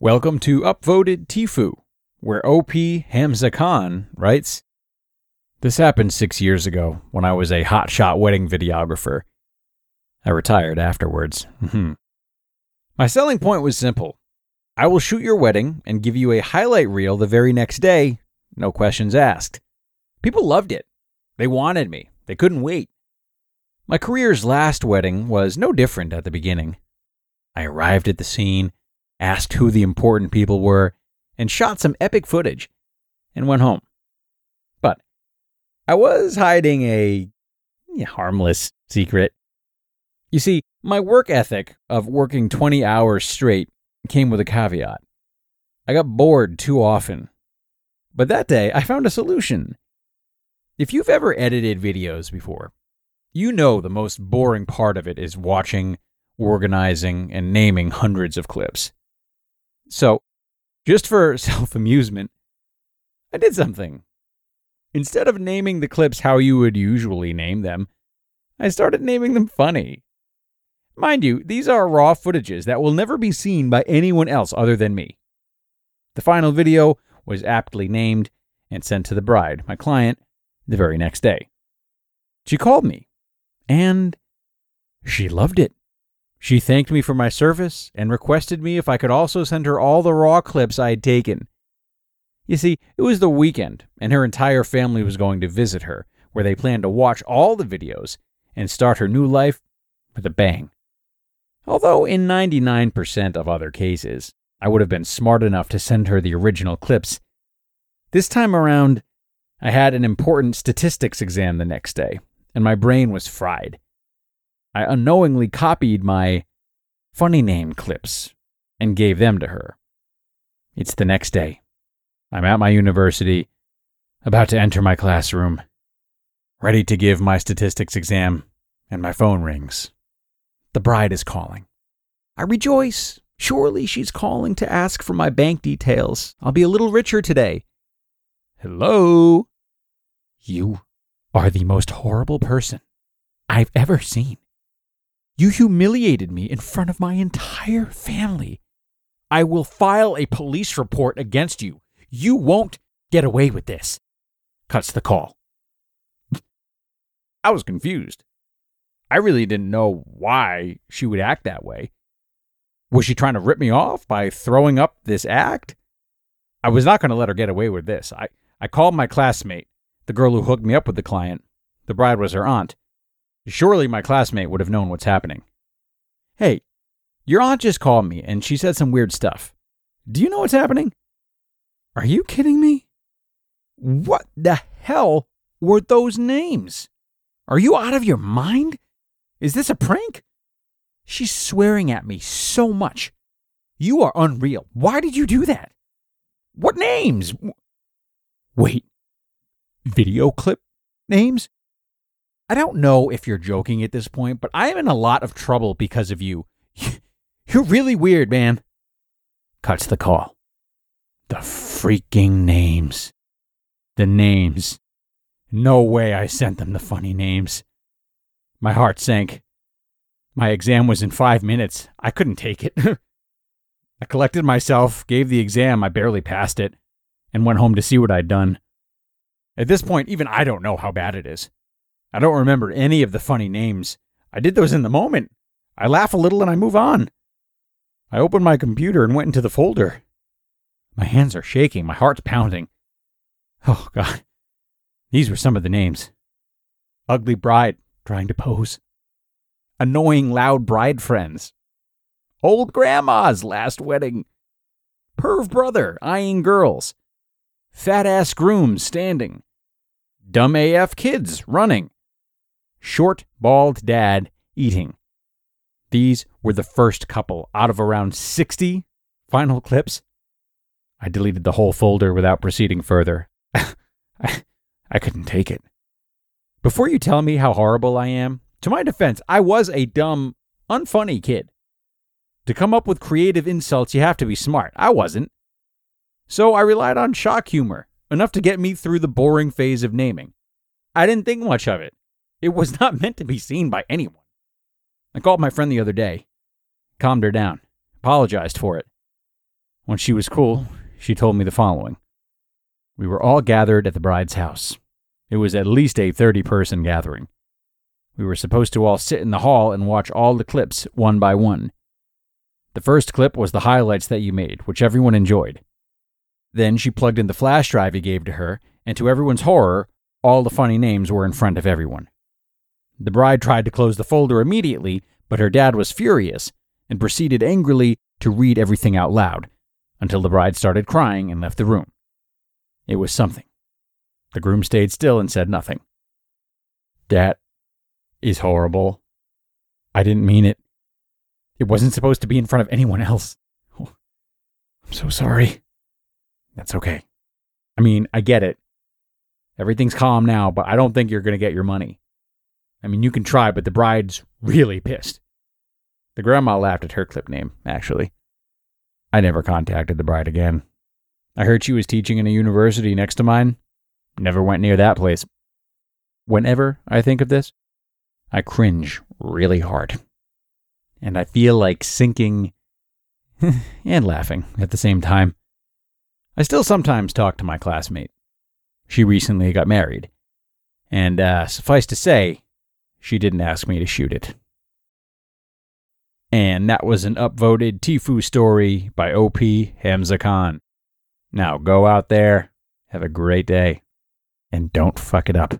Welcome to Upvoted Tifu, where OP Hamza Khan writes This happened six years ago when I was a hotshot wedding videographer. I retired afterwards. Mhm. My selling point was simple I will shoot your wedding and give you a highlight reel the very next day, no questions asked. People loved it. They wanted me, they couldn't wait. My career's last wedding was no different at the beginning. I arrived at the scene, asked who the important people were, and shot some epic footage, and went home. But I was hiding a harmless secret. You see, my work ethic of working 20 hours straight came with a caveat. I got bored too often. But that day, I found a solution. If you've ever edited videos before, you know the most boring part of it is watching, organizing, and naming hundreds of clips. So, just for self amusement, I did something. Instead of naming the clips how you would usually name them, I started naming them funny. Mind you, these are raw footages that will never be seen by anyone else other than me. The final video was aptly named and sent to the bride, my client, the very next day. She called me, and she loved it. She thanked me for my service and requested me if I could also send her all the raw clips I had taken. You see, it was the weekend, and her entire family was going to visit her, where they planned to watch all the videos and start her new life with a bang. Although, in 99% of other cases, I would have been smart enough to send her the original clips, this time around, I had an important statistics exam the next day, and my brain was fried. I unknowingly copied my funny name clips and gave them to her. It's the next day. I'm at my university, about to enter my classroom, ready to give my statistics exam, and my phone rings. The bride is calling. I rejoice. Surely she's calling to ask for my bank details. I'll be a little richer today. Hello? You are the most horrible person I've ever seen. You humiliated me in front of my entire family. I will file a police report against you. You won't get away with this. Cuts the call. I was confused. I really didn't know why she would act that way. Was she trying to rip me off by throwing up this act? I was not going to let her get away with this. I, I called my classmate, the girl who hooked me up with the client. The bride was her aunt. Surely my classmate would have known what's happening. Hey, your aunt just called me and she said some weird stuff. Do you know what's happening? Are you kidding me? What the hell were those names? Are you out of your mind? Is this a prank? She's swearing at me so much. You are unreal. Why did you do that? What names? Wait, video clip names? I don't know if you're joking at this point, but I am in a lot of trouble because of you. You're really weird, man. Cuts the call. The freaking names. The names. No way I sent them the funny names. My heart sank. My exam was in five minutes. I couldn't take it. I collected myself, gave the exam, I barely passed it, and went home to see what I'd done. At this point, even I don't know how bad it is. I don't remember any of the funny names. I did those in the moment. I laugh a little and I move on. I opened my computer and went into the folder. My hands are shaking, my heart's pounding. Oh, God. These were some of the names Ugly Bride trying to pose, Annoying Loud Bride Friends, Old Grandma's Last Wedding, Perv Brother Eyeing Girls, Fat Ass Groom Standing, Dumb AF Kids Running, Short Bald Dad Eating. These were the first couple out of around 60 final clips. I deleted the whole folder without proceeding further. I, I couldn't take it. Before you tell me how horrible I am, to my defense, I was a dumb, unfunny kid. To come up with creative insults, you have to be smart. I wasn't. So I relied on shock humor, enough to get me through the boring phase of naming. I didn't think much of it. It was not meant to be seen by anyone. I called my friend the other day, calmed her down, apologized for it. When she was cool, she told me the following We were all gathered at the bride's house. It was at least a 30 person gathering. We were supposed to all sit in the hall and watch all the clips one by one. The first clip was the highlights that you made, which everyone enjoyed. Then she plugged in the flash drive he gave to her, and to everyone's horror, all the funny names were in front of everyone. The bride tried to close the folder immediately, but her dad was furious and proceeded angrily to read everything out loud until the bride started crying and left the room. It was something. The groom stayed still and said nothing. That is horrible. I didn't mean it. It wasn't supposed to be in front of anyone else. Oh, I'm so sorry. That's okay. I mean, I get it. Everything's calm now, but I don't think you're going to get your money. I mean, you can try, but the bride's really pissed. The grandma laughed at her clip name, actually. I never contacted the bride again. I heard she was teaching in a university next to mine. Never went near that place. Whenever I think of this, I cringe really hard. And I feel like sinking and laughing at the same time. I still sometimes talk to my classmate. She recently got married. And uh, suffice to say, she didn't ask me to shoot it. And that was an upvoted Tifu story by OP Hamza Khan. Now go out there, have a great day, and don't fuck it up.